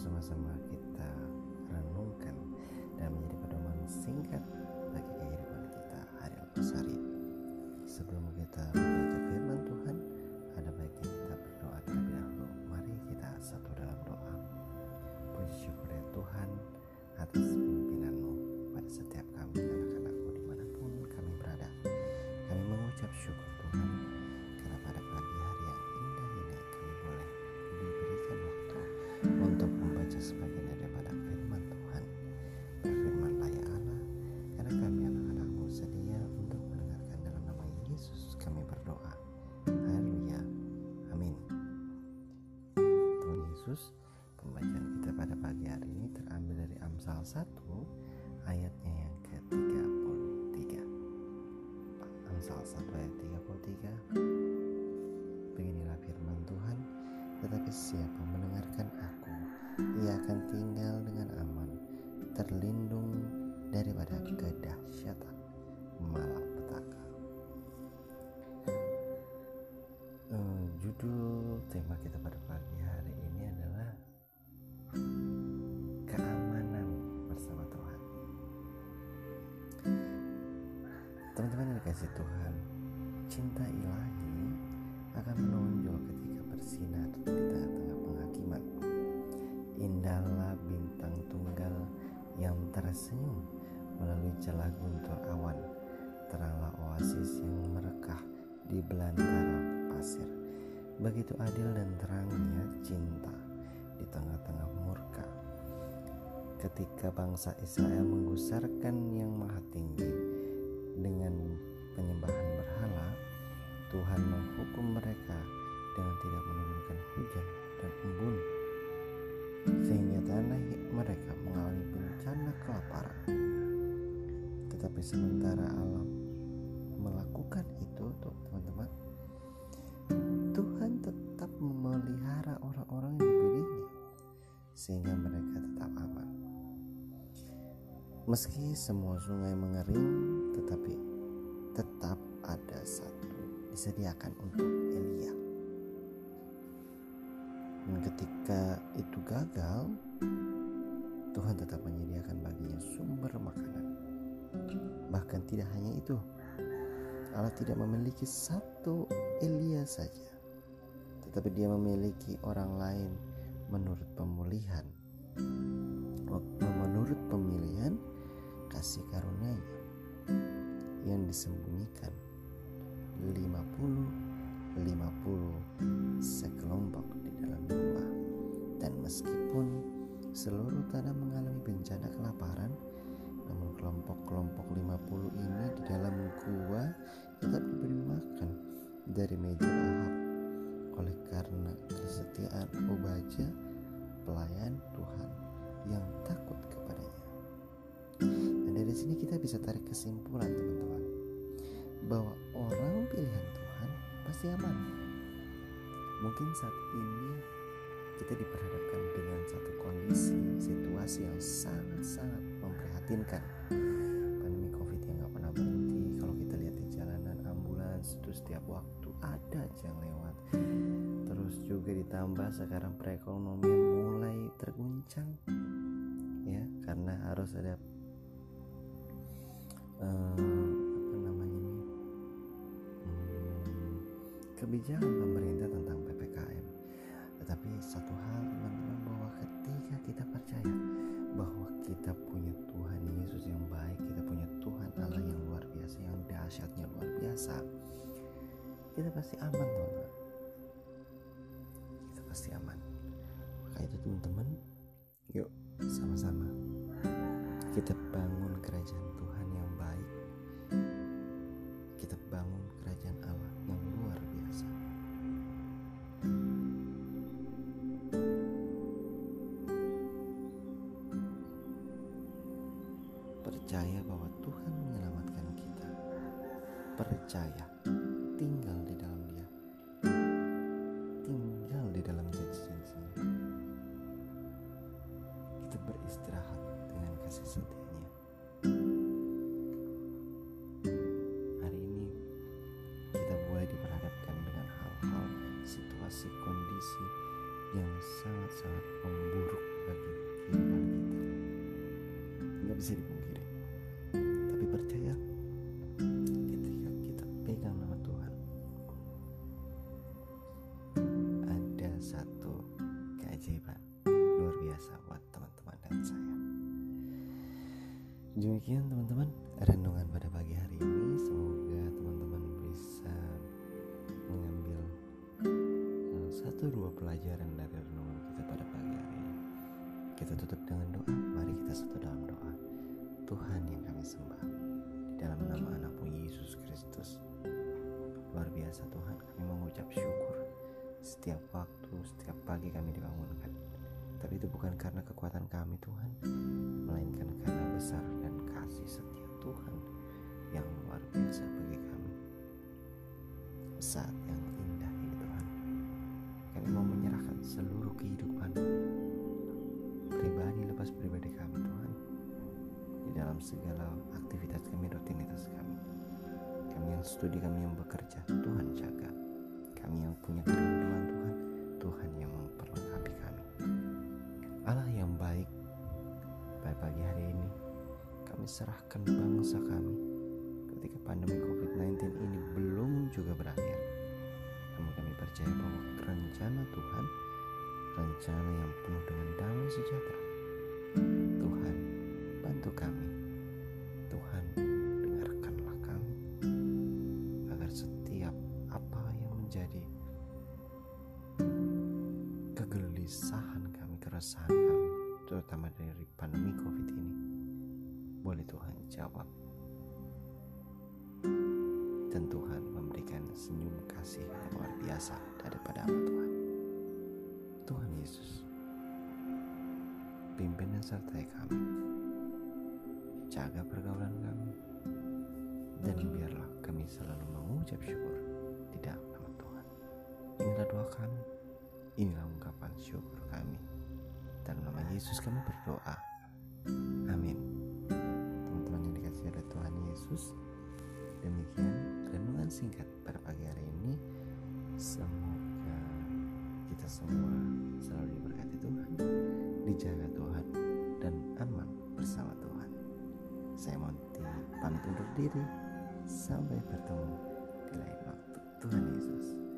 sama-sama kita renungkan dan menjadi pedoman singkat bagi kehidupan kita hari lepas hari. Sebelum kita membaca firman Tuhan, ada baiknya kita berdoa terlebih dahulu. Mari kita satu dalam doa. Puji syukur ya Tuhan atas pembacaan kita pada pagi hari ini terambil dari Amsal 1 ayatnya yang ke-33. Amsal 1 ayat 33. Beginilah firman Tuhan, tetapi siapa mendengarkan aku, ia akan tinggal dengan aman, terlindung daripada kedahsyatan malapetaka. Eh, judul tema kita pada pagi hari Teman-teman yang dikasih Tuhan, cinta ilahi akan menonjol ketika bersinar di tengah-tengah penghakiman. Indahlah bintang tunggal yang tersenyum melalui celah guntur awan. Teranglah oasis yang merekah di belantara pasir. Begitu adil dan terangnya cinta di tengah-tengah murka. Ketika bangsa Israel menggusarkan yang maha tinggi dengan penyembahan berhala, Tuhan menghukum mereka dengan tidak menurunkan hujan dan embun sehingga tanah mereka mengalami bencana kelaparan. Tetapi sementara alam melakukan itu tuh teman-teman, Tuhan tetap memelihara orang-orang yang dipilihnya sehingga mereka tetap aman. Meski semua sungai mengering, tetapi tetap ada satu disediakan untuk Elia. Dan ketika itu gagal, Tuhan tetap menyediakan baginya sumber makanan. Bahkan tidak hanya itu, Allah tidak memiliki satu Elia saja, tetapi Dia memiliki orang lain menurut pemulihan, disembunyikan. 50 50 sekelompok di dalam gua dan meskipun seluruh tanah mengalami bencana kelaparan namun kelompok-kelompok 50 ini di dalam gua tetap diberi makan dari meja Ahab oleh karena kesetiaan Obaja pelayan Tuhan yang takut kepadanya. Dan dari sini kita bisa tarik kesimpulan teman-teman bahwa orang pilihan Tuhan pasti aman. Mungkin saat ini kita diperhadapkan dengan satu kondisi, situasi yang sangat-sangat memprihatinkan. Pandemi COVID yang gak pernah berhenti. Kalau kita lihat di jalanan ambulans itu setiap waktu ada aja yang lewat. Terus juga ditambah sekarang perekonomian mulai terguncang, ya karena harus ada uh, kebijakan pemerintah tentang PPKM. Tetapi satu hal teman-teman bahwa ketika kita percaya bahwa kita punya Tuhan Yesus yang baik, kita punya Tuhan Allah yang luar biasa, yang dahsyatnya luar biasa, kita pasti aman teman-teman. Kita pasti aman. Maka itu teman-teman, yuk sama-sama kita bangun kerajaan Tuhan yang baik. Kita bangun Percaya bahwa Tuhan menyelamatkan kita. Percaya tinggal di dalam Dia. Tinggal di dalam janji-janjinya. Kita beristirahat dengan kasih setianya. Hari ini kita boleh diperhadapkan dengan hal-hal situasi kondisi yang sangat-sangat memburuk bagi kehidupan kita nggak bisa dipungkiri percaya? Ketika kita pegang nama Tuhan ada satu keajaiban luar biasa buat teman-teman dan saya. Demikian teman-teman renungan pada pagi hari ini. Semoga teman-teman bisa mengambil eh, satu dua pelajaran dari renungan kita pada pagi hari ini. Kita tutup dengan doa. Mari kita satu doa pagi kami dibangunkan. Tapi itu bukan karena kekuatan kami Tuhan. Melainkan karena besar dan kasih setia Tuhan yang luar biasa bagi kami. Saat yang indah ini Tuhan. Kami mau menyerahkan seluruh kehidupan pribadi lepas pribadi kami Tuhan. Di dalam segala aktivitas kami rutinitas kami. Kami yang studi kami yang bekerja Tuhan jaga. Kami yang punya kerinduan Tuhan Tuhan yang memperlengkapi kami Allah yang baik pada pagi hari ini kami serahkan bangsa kami ketika pandemi COVID-19 ini belum juga berakhir. Namun kami percaya bahwa rencana Tuhan, rencana yang penuh dengan damai sejahtera. Tuhan, bantu kami. Kami, terutama dari pandemi COVID ini, boleh Tuhan jawab. Dan Tuhan memberikan senyum kasih yang luar biasa daripada apa Tuhan. Tuhan Yesus, pimpin dan sertai kami. Jaga pergaulan kami. Dan biarlah kami selalu mengucap syukur di dalam nama Tuhan. Inilah doa kami. Inilah ungkapan syukur kami. Dalam nama Yesus kami berdoa. Amin. Teman-teman yang dikasih oleh Tuhan Yesus, demikian renungan singkat pada pagi hari ini. Semoga kita semua selalu diberkati Tuhan, dijaga Tuhan, dan aman bersama Tuhan. Saya Monty pamit undur diri. Sampai bertemu di lain waktu. Tuhan Yesus.